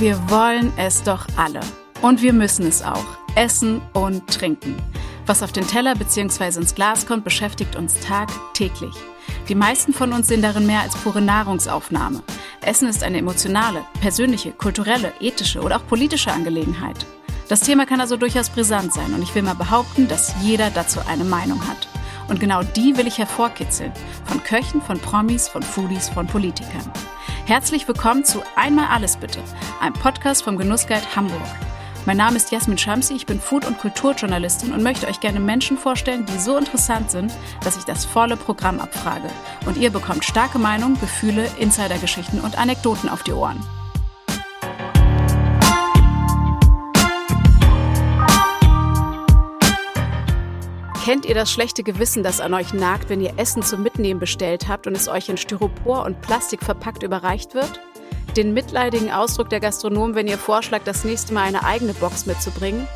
Wir wollen es doch alle. Und wir müssen es auch. Essen und trinken. Was auf den Teller bzw. ins Glas kommt, beschäftigt uns tagtäglich. Die meisten von uns sehen darin mehr als pure Nahrungsaufnahme. Essen ist eine emotionale, persönliche, kulturelle, ethische oder auch politische Angelegenheit. Das Thema kann also durchaus brisant sein und ich will mal behaupten, dass jeder dazu eine Meinung hat. Und genau die will ich hervorkitzeln. Von Köchen, von Promis, von Foodies, von Politikern. Herzlich willkommen zu Einmal alles bitte, einem Podcast vom Genussguide Hamburg. Mein Name ist Jasmin Schamsi, ich bin Food- und Kulturjournalistin und möchte euch gerne Menschen vorstellen, die so interessant sind, dass ich das volle Programm abfrage. Und ihr bekommt starke Meinungen, Gefühle, Insidergeschichten und Anekdoten auf die Ohren. Kennt ihr das schlechte Gewissen, das an euch nagt, wenn ihr Essen zum Mitnehmen bestellt habt und es euch in Styropor und Plastik verpackt überreicht wird? Den mitleidigen Ausdruck der Gastronomen, wenn ihr vorschlagt, das nächste Mal eine eigene Box mitzubringen?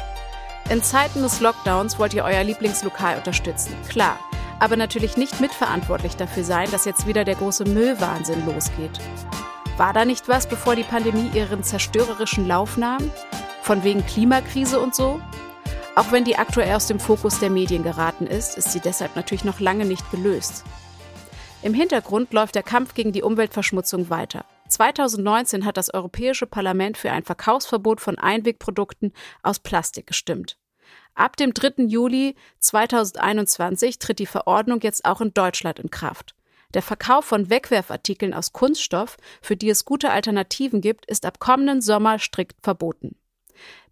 In Zeiten des Lockdowns wollt ihr euer Lieblingslokal unterstützen, klar, aber natürlich nicht mitverantwortlich dafür sein, dass jetzt wieder der große Müllwahnsinn losgeht. War da nicht was, bevor die Pandemie ihren zerstörerischen Lauf nahm? Von wegen Klimakrise und so? Auch wenn die aktuell aus dem Fokus der Medien geraten ist, ist sie deshalb natürlich noch lange nicht gelöst. Im Hintergrund läuft der Kampf gegen die Umweltverschmutzung weiter. 2019 hat das Europäische Parlament für ein Verkaufsverbot von Einwegprodukten aus Plastik gestimmt. Ab dem 3. Juli 2021 tritt die Verordnung jetzt auch in Deutschland in Kraft. Der Verkauf von Wegwerfartikeln aus Kunststoff, für die es gute Alternativen gibt, ist ab kommenden Sommer strikt verboten.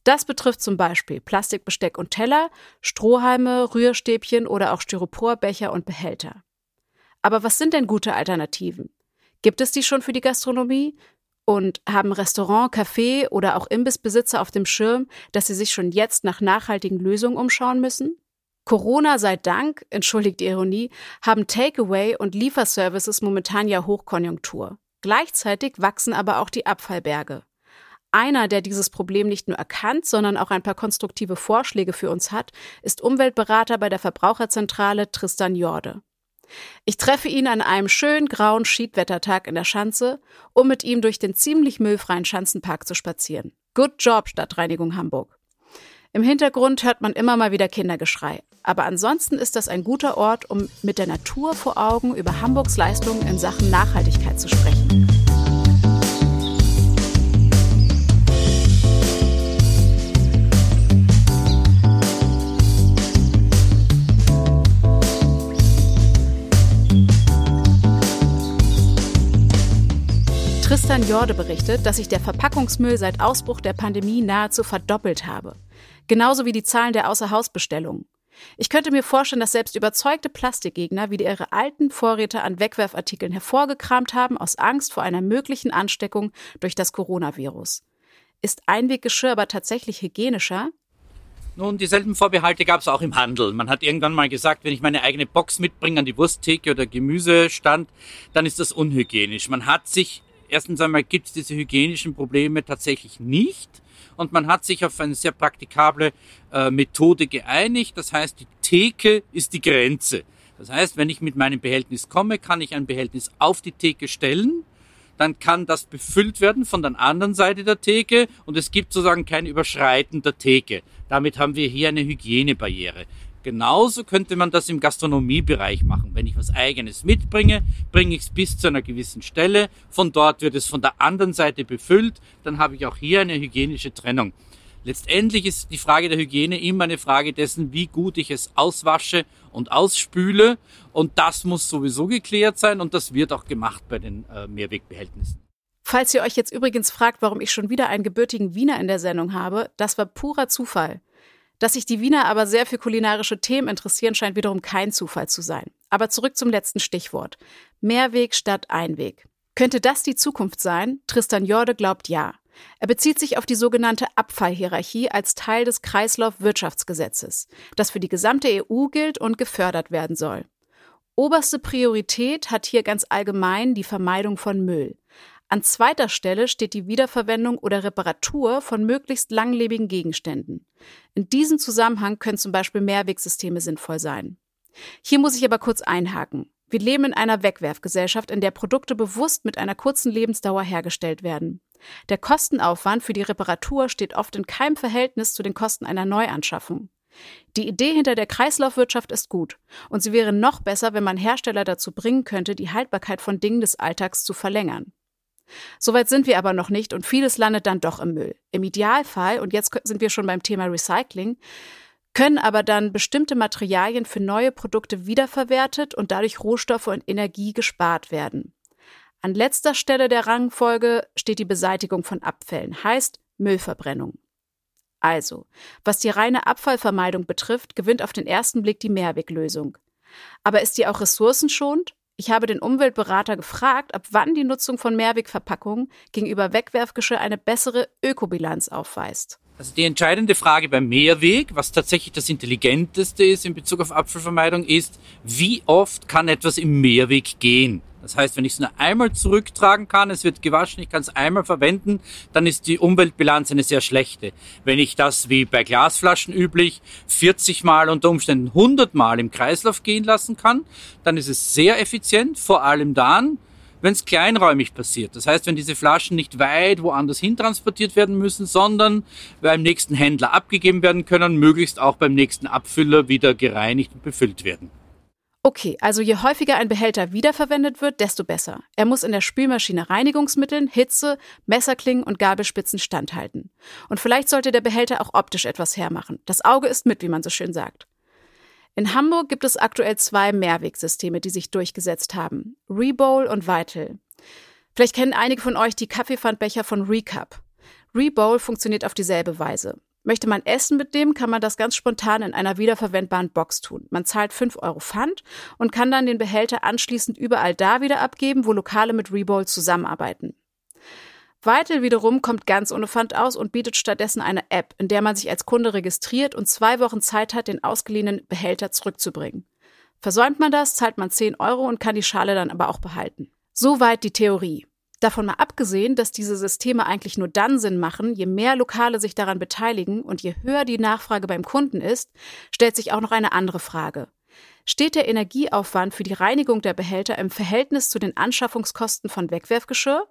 Das betrifft zum Beispiel Plastikbesteck und Teller, Strohhalme, Rührstäbchen oder auch Styroporbecher und Behälter. Aber was sind denn gute Alternativen? Gibt es die schon für die Gastronomie? Und haben Restaurant, Café oder auch Imbissbesitzer auf dem Schirm, dass sie sich schon jetzt nach nachhaltigen Lösungen umschauen müssen? Corona sei Dank, entschuldigt die Ironie, haben Takeaway und Lieferservices momentan ja Hochkonjunktur. Gleichzeitig wachsen aber auch die Abfallberge. Einer, der dieses Problem nicht nur erkannt, sondern auch ein paar konstruktive Vorschläge für uns hat, ist Umweltberater bei der Verbraucherzentrale Tristan Jorde. Ich treffe ihn an einem schönen grauen Schiedwettertag in der Schanze, um mit ihm durch den ziemlich müllfreien Schanzenpark zu spazieren. Good Job, Stadtreinigung Hamburg. Im Hintergrund hört man immer mal wieder Kindergeschrei. Aber ansonsten ist das ein guter Ort, um mit der Natur vor Augen über Hamburgs Leistungen in Sachen Nachhaltigkeit zu sprechen. Tristan Jorde berichtet, dass sich der Verpackungsmüll seit Ausbruch der Pandemie nahezu verdoppelt habe. Genauso wie die Zahlen der Außerhausbestellungen. Ich könnte mir vorstellen, dass selbst überzeugte Plastikgegner wieder ihre alten Vorräte an Wegwerfartikeln hervorgekramt haben aus Angst vor einer möglichen Ansteckung durch das Coronavirus. Ist Einweggeschirr aber tatsächlich hygienischer? Nun, dieselben Vorbehalte gab es auch im Handel. Man hat irgendwann mal gesagt, wenn ich meine eigene Box mitbringe an die Wursttheke oder Gemüsestand, dann ist das unhygienisch. Man hat sich erstens einmal gibt es diese hygienischen Probleme tatsächlich nicht. Und man hat sich auf eine sehr praktikable äh, Methode geeinigt. Das heißt, die Theke ist die Grenze. Das heißt, wenn ich mit meinem Behältnis komme, kann ich ein Behältnis auf die Theke stellen. Dann kann das befüllt werden von der anderen Seite der Theke und es gibt sozusagen kein Überschreiten der Theke. Damit haben wir hier eine Hygienebarriere. Genauso könnte man das im Gastronomiebereich machen. Wenn ich was eigenes mitbringe, bringe ich es bis zu einer gewissen Stelle. Von dort wird es von der anderen Seite befüllt. Dann habe ich auch hier eine hygienische Trennung. Letztendlich ist die Frage der Hygiene immer eine Frage dessen, wie gut ich es auswasche und ausspüle. Und das muss sowieso geklärt sein und das wird auch gemacht bei den äh, Mehrwegbehältnissen. Falls ihr euch jetzt übrigens fragt, warum ich schon wieder einen gebürtigen Wiener in der Sendung habe, das war purer Zufall. Dass sich die Wiener aber sehr für kulinarische Themen interessieren, scheint wiederum kein Zufall zu sein. Aber zurück zum letzten Stichwort. Mehrweg statt Einweg. Könnte das die Zukunft sein? Tristan Jorde glaubt ja. Er bezieht sich auf die sogenannte Abfallhierarchie als Teil des Kreislaufwirtschaftsgesetzes, das für die gesamte EU gilt und gefördert werden soll. Oberste Priorität hat hier ganz allgemein die Vermeidung von Müll. An zweiter Stelle steht die Wiederverwendung oder Reparatur von möglichst langlebigen Gegenständen. In diesem Zusammenhang können zum Beispiel Mehrwegsysteme sinnvoll sein. Hier muss ich aber kurz einhaken. Wir leben in einer Wegwerfgesellschaft, in der Produkte bewusst mit einer kurzen Lebensdauer hergestellt werden. Der Kostenaufwand für die Reparatur steht oft in keinem Verhältnis zu den Kosten einer Neuanschaffung. Die Idee hinter der Kreislaufwirtschaft ist gut und sie wäre noch besser, wenn man Hersteller dazu bringen könnte, die Haltbarkeit von Dingen des Alltags zu verlängern. Soweit sind wir aber noch nicht und vieles landet dann doch im Müll. Im Idealfall, und jetzt sind wir schon beim Thema Recycling, können aber dann bestimmte Materialien für neue Produkte wiederverwertet und dadurch Rohstoffe und Energie gespart werden. An letzter Stelle der Rangfolge steht die Beseitigung von Abfällen, heißt Müllverbrennung. Also, was die reine Abfallvermeidung betrifft, gewinnt auf den ersten Blick die Mehrweglösung. Aber ist die auch ressourcenschonend? Ich habe den Umweltberater gefragt, ab wann die Nutzung von Mehrwegverpackungen gegenüber Wegwerfgeschirr eine bessere Ökobilanz aufweist. Also die entscheidende Frage beim Mehrweg, was tatsächlich das Intelligenteste ist in Bezug auf Abfallvermeidung, ist, wie oft kann etwas im Mehrweg gehen? Das heißt, wenn ich es nur einmal zurücktragen kann, es wird gewaschen, ich kann es einmal verwenden, dann ist die Umweltbilanz eine sehr schlechte. Wenn ich das wie bei Glasflaschen üblich 40 Mal unter Umständen 100 Mal im Kreislauf gehen lassen kann, dann ist es sehr effizient, vor allem dann, wenn es kleinräumig passiert. Das heißt, wenn diese Flaschen nicht weit woanders hin transportiert werden müssen, sondern beim nächsten Händler abgegeben werden können, möglichst auch beim nächsten Abfüller wieder gereinigt und befüllt werden. Okay, also je häufiger ein Behälter wiederverwendet wird, desto besser. Er muss in der Spülmaschine Reinigungsmitteln, Hitze, Messerklingen und Gabelspitzen standhalten. Und vielleicht sollte der Behälter auch optisch etwas hermachen. Das Auge ist mit, wie man so schön sagt. In Hamburg gibt es aktuell zwei Mehrwegsysteme, die sich durchgesetzt haben. Rebowl und Vital. Vielleicht kennen einige von euch die Kaffeepfandbecher von Recap. Rebowl funktioniert auf dieselbe Weise. Möchte man essen mitnehmen, kann man das ganz spontan in einer wiederverwendbaren Box tun. Man zahlt 5 Euro Pfand und kann dann den Behälter anschließend überall da wieder abgeben, wo Lokale mit Rebowl zusammenarbeiten. Vital wiederum kommt ganz ohne Pfand aus und bietet stattdessen eine App, in der man sich als Kunde registriert und zwei Wochen Zeit hat, den ausgeliehenen Behälter zurückzubringen. Versäumt man das, zahlt man 10 Euro und kann die Schale dann aber auch behalten. Soweit die Theorie. Davon mal abgesehen, dass diese Systeme eigentlich nur dann Sinn machen, je mehr Lokale sich daran beteiligen und je höher die Nachfrage beim Kunden ist, stellt sich auch noch eine andere Frage. Steht der Energieaufwand für die Reinigung der Behälter im Verhältnis zu den Anschaffungskosten von Wegwerfgeschirr?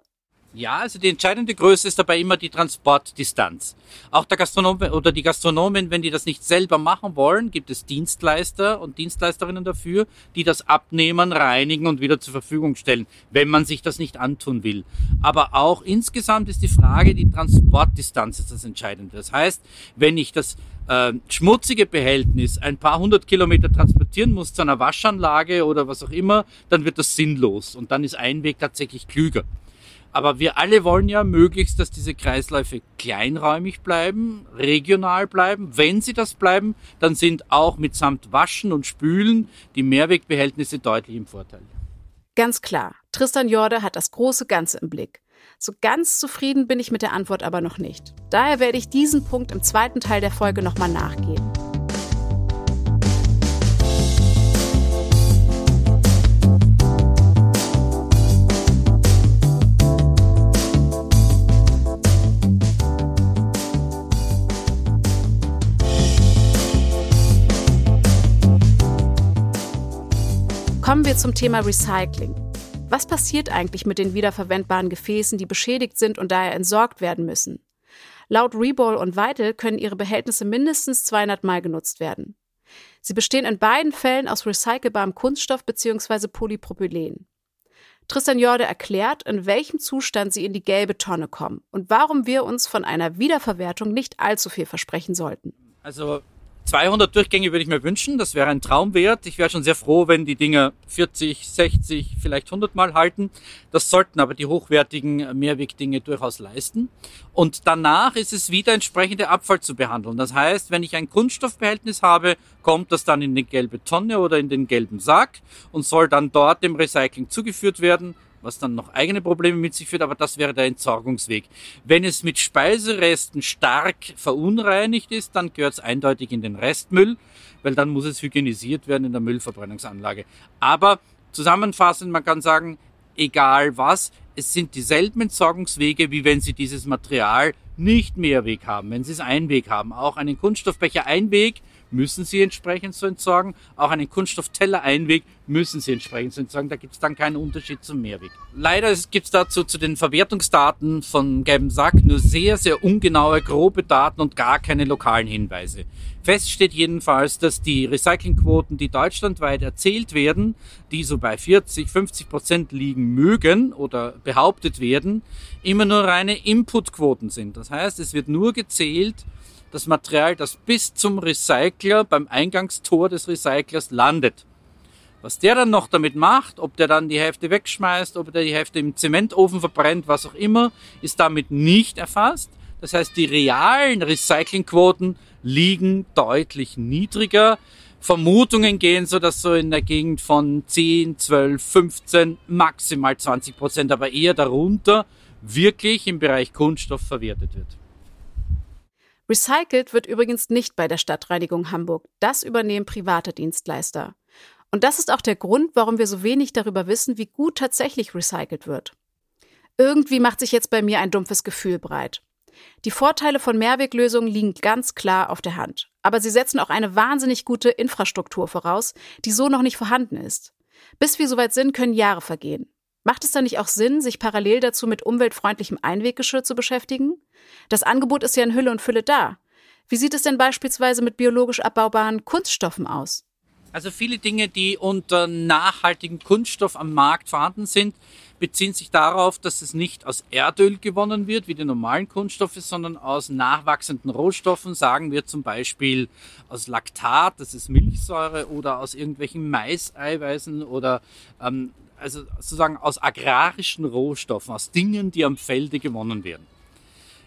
Ja, also die entscheidende Größe ist dabei immer die Transportdistanz. Auch der Gastronom oder die Gastronomen, wenn die das nicht selber machen wollen, gibt es Dienstleister und Dienstleisterinnen dafür, die das abnehmen, reinigen und wieder zur Verfügung stellen, wenn man sich das nicht antun will. Aber auch insgesamt ist die Frage, die Transportdistanz ist das Entscheidende. Das heißt, wenn ich das äh, schmutzige Behältnis ein paar hundert Kilometer transportieren muss zu einer Waschanlage oder was auch immer, dann wird das sinnlos und dann ist ein Weg tatsächlich klüger. Aber wir alle wollen ja möglichst, dass diese Kreisläufe kleinräumig bleiben, regional bleiben. Wenn sie das bleiben, dann sind auch mitsamt Waschen und Spülen die Mehrwegbehältnisse deutlich im Vorteil. Ganz klar. Tristan Jorde hat das große Ganze im Blick. So ganz zufrieden bin ich mit der Antwort aber noch nicht. Daher werde ich diesen Punkt im zweiten Teil der Folge nochmal nachgehen. Kommen wir zum Thema Recycling. Was passiert eigentlich mit den wiederverwendbaren Gefäßen, die beschädigt sind und daher entsorgt werden müssen? Laut Reball und Vital können ihre Behältnisse mindestens 200 Mal genutzt werden. Sie bestehen in beiden Fällen aus recycelbarem Kunststoff bzw. Polypropylen. Tristan Jorde erklärt, in welchem Zustand sie in die gelbe Tonne kommen und warum wir uns von einer Wiederverwertung nicht allzu viel versprechen sollten. Also 200 Durchgänge würde ich mir wünschen, das wäre ein Traumwert. Ich wäre schon sehr froh, wenn die Dinger 40, 60, vielleicht 100 Mal halten. Das sollten aber die hochwertigen Mehrwegdinge durchaus leisten. Und danach ist es wieder entsprechende Abfall zu behandeln. Das heißt, wenn ich ein Kunststoffbehältnis habe, kommt das dann in die gelbe Tonne oder in den gelben Sack und soll dann dort dem Recycling zugeführt werden was dann noch eigene Probleme mit sich führt, aber das wäre der Entsorgungsweg. Wenn es mit Speiseresten stark verunreinigt ist, dann gehört es eindeutig in den Restmüll, weil dann muss es hygienisiert werden in der Müllverbrennungsanlage. Aber zusammenfassend, man kann sagen, egal was, es sind dieselben Entsorgungswege, wie wenn Sie dieses Material nicht Mehrweg haben, wenn Sie es Einweg haben. Auch einen Kunststoffbecher Einweg müssen sie entsprechend so entsorgen. Auch einen Kunststoffteller-Einweg müssen sie entsprechend so entsorgen. Da gibt es dann keinen Unterschied zum Mehrweg. Leider gibt es dazu zu den Verwertungsdaten von Gelben Sack nur sehr, sehr ungenaue, grobe Daten und gar keine lokalen Hinweise. Fest steht jedenfalls, dass die Recyclingquoten, die deutschlandweit erzählt werden, die so bei 40, 50 Prozent liegen mögen oder behauptet werden, immer nur reine Inputquoten sind. Das heißt, es wird nur gezählt, das Material, das bis zum Recycler beim Eingangstor des Recyclers landet. Was der dann noch damit macht, ob der dann die Hälfte wegschmeißt, ob der die Hälfte im Zementofen verbrennt, was auch immer, ist damit nicht erfasst. Das heißt, die realen Recyclingquoten liegen deutlich niedriger. Vermutungen gehen so, dass so in der Gegend von 10, 12, 15, maximal 20 Prozent, aber eher darunter wirklich im Bereich Kunststoff verwertet wird. Recycelt wird übrigens nicht bei der Stadtreinigung Hamburg. Das übernehmen private Dienstleister. Und das ist auch der Grund, warum wir so wenig darüber wissen, wie gut tatsächlich recycelt wird. Irgendwie macht sich jetzt bei mir ein dumpfes Gefühl breit. Die Vorteile von Mehrweglösungen liegen ganz klar auf der Hand. Aber sie setzen auch eine wahnsinnig gute Infrastruktur voraus, die so noch nicht vorhanden ist. Bis wir soweit sind, können Jahre vergehen. Macht es dann nicht auch Sinn, sich parallel dazu mit umweltfreundlichem Einweggeschirr zu beschäftigen? Das Angebot ist ja in Hülle und Fülle da. Wie sieht es denn beispielsweise mit biologisch abbaubaren Kunststoffen aus? Also viele Dinge, die unter nachhaltigem Kunststoff am Markt vorhanden sind, beziehen sich darauf, dass es nicht aus Erdöl gewonnen wird, wie die normalen Kunststoffe, sondern aus nachwachsenden Rohstoffen, sagen wir zum Beispiel aus Laktat, das ist Milchsäure, oder aus irgendwelchen Maiseiweißen oder ähm, also sozusagen aus agrarischen Rohstoffen, aus Dingen, die am Felde gewonnen werden.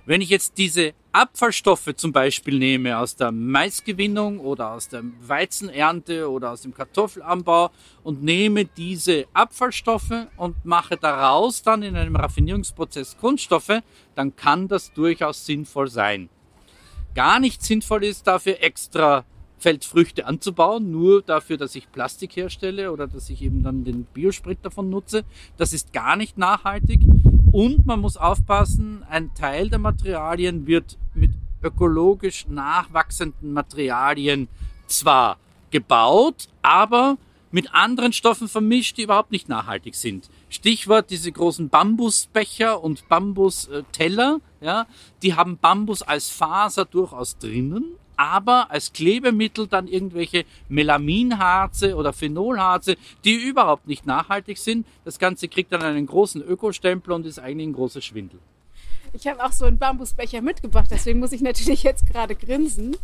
Wenn ich jetzt diese Abfallstoffe zum Beispiel nehme aus der Maisgewinnung oder aus der Weizenernte oder aus dem Kartoffelanbau und nehme diese Abfallstoffe und mache daraus dann in einem Raffinierungsprozess Kunststoffe, dann kann das durchaus sinnvoll sein. Gar nicht sinnvoll ist dafür extra Feldfrüchte anzubauen, nur dafür, dass ich Plastik herstelle oder dass ich eben dann den Biosprit davon nutze. Das ist gar nicht nachhaltig. Und man muss aufpassen, ein Teil der Materialien wird mit ökologisch nachwachsenden Materialien zwar gebaut, aber mit anderen Stoffen vermischt, die überhaupt nicht nachhaltig sind. Stichwort diese großen Bambusbecher und Bambusteller, ja, die haben Bambus als Faser durchaus drinnen, aber als Klebemittel dann irgendwelche Melaminharze oder Phenolharze, die überhaupt nicht nachhaltig sind. Das Ganze kriegt dann einen großen Ökostempel und ist eigentlich ein großer Schwindel. Ich habe auch so einen Bambusbecher mitgebracht, deswegen muss ich natürlich jetzt gerade grinsen.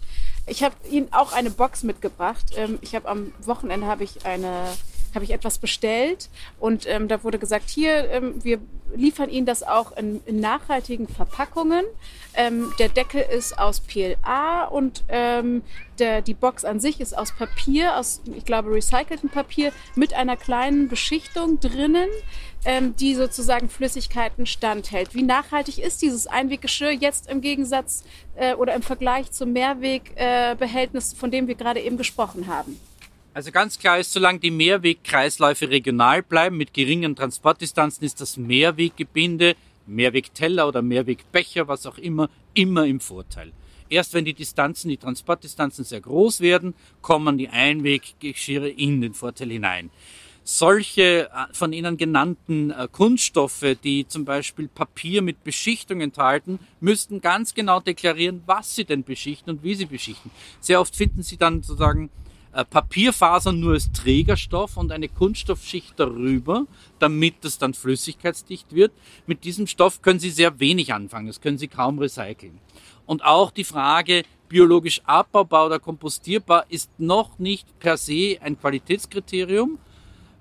Ich habe Ihnen auch eine Box mitgebracht. Ähm, ich habe am Wochenende habe ich eine habe ich etwas bestellt und ähm, da wurde gesagt, hier, ähm, wir liefern Ihnen das auch in, in nachhaltigen Verpackungen. Ähm, der Deckel ist aus PLA und ähm, der, die Box an sich ist aus Papier, aus, ich glaube, recyceltem Papier mit einer kleinen Beschichtung drinnen, ähm, die sozusagen Flüssigkeiten standhält. Wie nachhaltig ist dieses Einweggeschirr jetzt im Gegensatz äh, oder im Vergleich zum Mehrwegbehältnis, äh, von dem wir gerade eben gesprochen haben? Also ganz klar ist, solange die Mehrwegkreisläufe regional bleiben mit geringen Transportdistanzen, ist das Mehrweggebinde, Mehrwegteller oder Mehrwegbecher, was auch immer, immer im Vorteil. Erst wenn die Distanzen, die Transportdistanzen sehr groß werden, kommen die Einweggeschirre in den Vorteil hinein. Solche äh, von Ihnen genannten äh, Kunststoffe, die zum Beispiel Papier mit Beschichtung enthalten, müssten ganz genau deklarieren, was sie denn beschichten und wie sie beschichten. Sehr oft finden Sie dann sozusagen Papierfasern nur als Trägerstoff und eine Kunststoffschicht darüber, damit es dann flüssigkeitsdicht wird. Mit diesem Stoff können Sie sehr wenig anfangen, das können Sie kaum recyceln. Und auch die Frage, biologisch abbaubar oder kompostierbar, ist noch nicht per se ein Qualitätskriterium,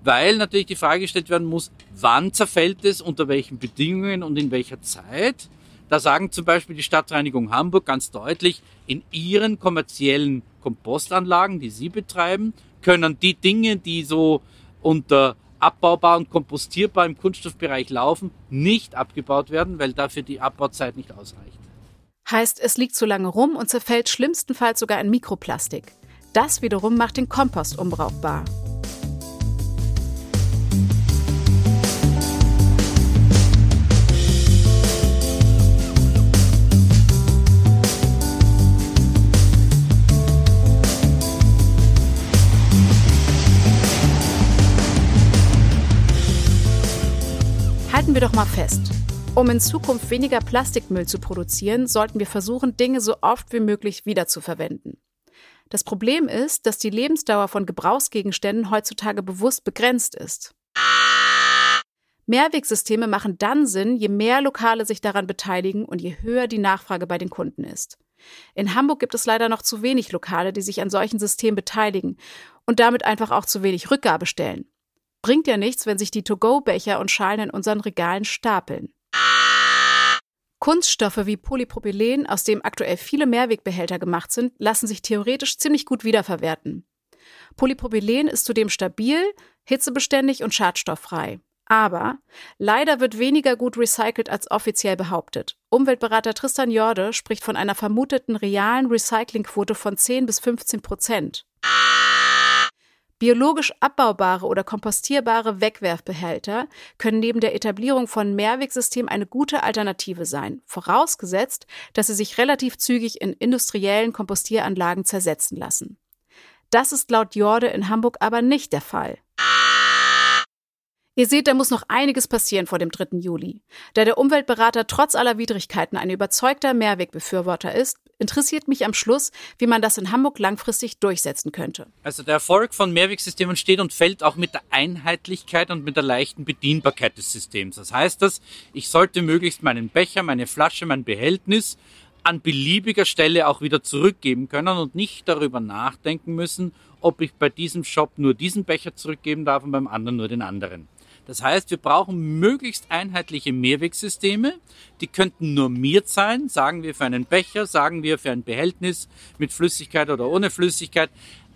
weil natürlich die Frage gestellt werden muss, wann zerfällt es, unter welchen Bedingungen und in welcher Zeit. Da sagen zum Beispiel die Stadtreinigung Hamburg ganz deutlich, in ihren kommerziellen Kompostanlagen, die sie betreiben, können die Dinge, die so unter abbaubar und kompostierbar im Kunststoffbereich laufen, nicht abgebaut werden, weil dafür die Abbauzeit nicht ausreicht. Heißt, es liegt zu lange rum und zerfällt schlimmstenfalls sogar in Mikroplastik. Das wiederum macht den Kompost unbrauchbar. Halten wir doch mal fest. Um in Zukunft weniger Plastikmüll zu produzieren, sollten wir versuchen, Dinge so oft wie möglich wiederzuverwenden. Das Problem ist, dass die Lebensdauer von Gebrauchsgegenständen heutzutage bewusst begrenzt ist. Mehrwegsysteme machen dann Sinn, je mehr Lokale sich daran beteiligen und je höher die Nachfrage bei den Kunden ist. In Hamburg gibt es leider noch zu wenig Lokale, die sich an solchen Systemen beteiligen und damit einfach auch zu wenig Rückgabe stellen. Bringt ja nichts, wenn sich die To-Go-Becher und Schalen in unseren Regalen stapeln. Kunststoffe wie Polypropylen, aus dem aktuell viele Mehrwegbehälter gemacht sind, lassen sich theoretisch ziemlich gut wiederverwerten. Polypropylen ist zudem stabil, hitzebeständig und schadstofffrei. Aber leider wird weniger gut recycelt als offiziell behauptet. Umweltberater Tristan Jorde spricht von einer vermuteten realen Recyclingquote von 10 bis 15 Prozent. Biologisch abbaubare oder kompostierbare Wegwerfbehälter können neben der Etablierung von Mehrwegsystemen eine gute Alternative sein, vorausgesetzt, dass sie sich relativ zügig in industriellen Kompostieranlagen zersetzen lassen. Das ist laut Jorde in Hamburg aber nicht der Fall. Ihr seht, da muss noch einiges passieren vor dem 3. Juli. Da der Umweltberater trotz aller Widrigkeiten ein überzeugter Mehrwegbefürworter ist, interessiert mich am Schluss, wie man das in Hamburg langfristig durchsetzen könnte. Also der Erfolg von Mehrwegsystemen steht und fällt auch mit der Einheitlichkeit und mit der leichten Bedienbarkeit des Systems. Das heißt, dass ich sollte möglichst meinen Becher, meine Flasche, mein Behältnis an beliebiger Stelle auch wieder zurückgeben können und nicht darüber nachdenken müssen, ob ich bei diesem Shop nur diesen Becher zurückgeben darf und beim anderen nur den anderen. Das heißt, wir brauchen möglichst einheitliche Mehrwegsysteme. Die könnten normiert sein, sagen wir für einen Becher, sagen wir für ein Behältnis mit Flüssigkeit oder ohne Flüssigkeit.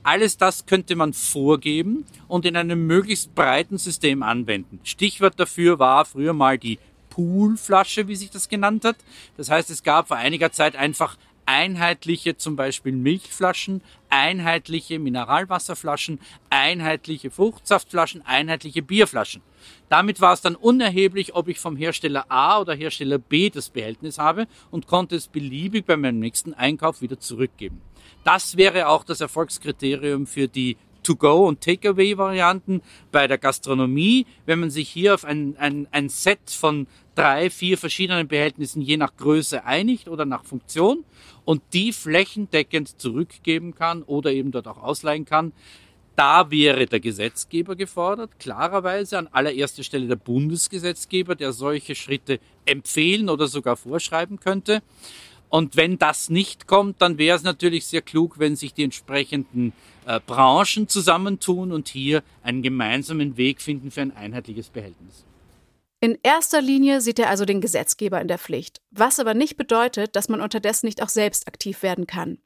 Alles das könnte man vorgeben und in einem möglichst breiten System anwenden. Stichwort dafür war früher mal die Poolflasche, wie sich das genannt hat. Das heißt, es gab vor einiger Zeit einfach einheitliche zum Beispiel Milchflaschen, einheitliche Mineralwasserflaschen, einheitliche Fruchtsaftflaschen, einheitliche Bierflaschen. Damit war es dann unerheblich, ob ich vom Hersteller A oder Hersteller B das Behältnis habe und konnte es beliebig bei meinem nächsten Einkauf wieder zurückgeben. Das wäre auch das Erfolgskriterium für die To-Go- und Takeaway-Varianten bei der Gastronomie. Wenn man sich hier auf ein, ein, ein Set von drei, vier verschiedenen Behältnissen je nach Größe einigt oder nach Funktion und die flächendeckend zurückgeben kann oder eben dort auch ausleihen kann, da wäre der Gesetzgeber gefordert, klarerweise an allererster Stelle der Bundesgesetzgeber, der solche Schritte empfehlen oder sogar vorschreiben könnte. Und wenn das nicht kommt, dann wäre es natürlich sehr klug, wenn sich die entsprechenden äh, Branchen zusammentun und hier einen gemeinsamen Weg finden für ein einheitliches Behältnis. In erster Linie sieht er also den Gesetzgeber in der Pflicht, was aber nicht bedeutet, dass man unterdessen nicht auch selbst aktiv werden kann.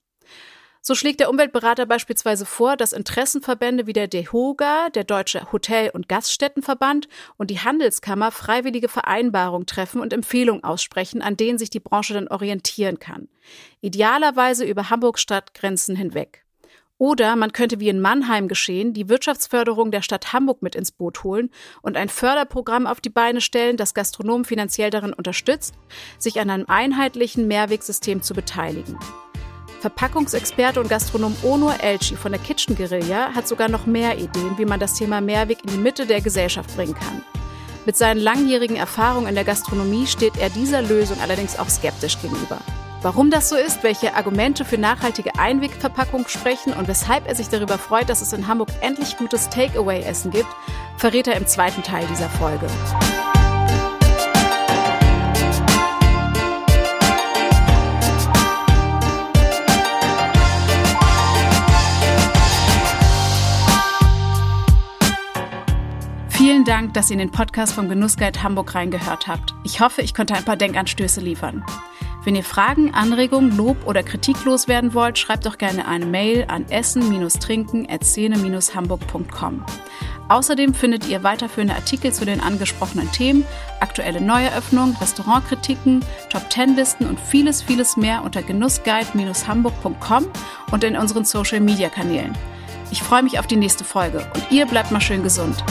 So schlägt der Umweltberater beispielsweise vor, dass Interessenverbände wie der DEHOGA, der Deutsche Hotel- und Gaststättenverband und die Handelskammer freiwillige Vereinbarungen treffen und Empfehlungen aussprechen, an denen sich die Branche dann orientieren kann. Idealerweise über Hamburgs Stadtgrenzen hinweg. Oder man könnte wie in Mannheim geschehen, die Wirtschaftsförderung der Stadt Hamburg mit ins Boot holen und ein Förderprogramm auf die Beine stellen, das Gastronomen finanziell darin unterstützt, sich an einem einheitlichen Mehrwegsystem zu beteiligen. Verpackungsexperte und Gastronom Ono Elchi von der Kitchen Guerilla hat sogar noch mehr Ideen, wie man das Thema Mehrweg in die Mitte der Gesellschaft bringen kann. Mit seinen langjährigen Erfahrungen in der Gastronomie steht er dieser Lösung allerdings auch skeptisch gegenüber. Warum das so ist, welche Argumente für nachhaltige Einwegverpackung sprechen und weshalb er sich darüber freut, dass es in Hamburg endlich gutes Takeaway-Essen gibt, verrät er im zweiten Teil dieser Folge. Dank, dass ihr in den Podcast vom Genussguide Hamburg reingehört habt. Ich hoffe, ich konnte ein paar Denkanstöße liefern. Wenn ihr Fragen, Anregungen, Lob oder Kritik loswerden wollt, schreibt doch gerne eine Mail an essen-trinken.szene-hamburg.com. Außerdem findet ihr weiterführende Artikel zu den angesprochenen Themen, aktuelle Neueröffnungen, Restaurantkritiken, Top-10-Listen und vieles, vieles mehr unter genussguide-hamburg.com und in unseren Social-Media-Kanälen. Ich freue mich auf die nächste Folge und ihr bleibt mal schön gesund.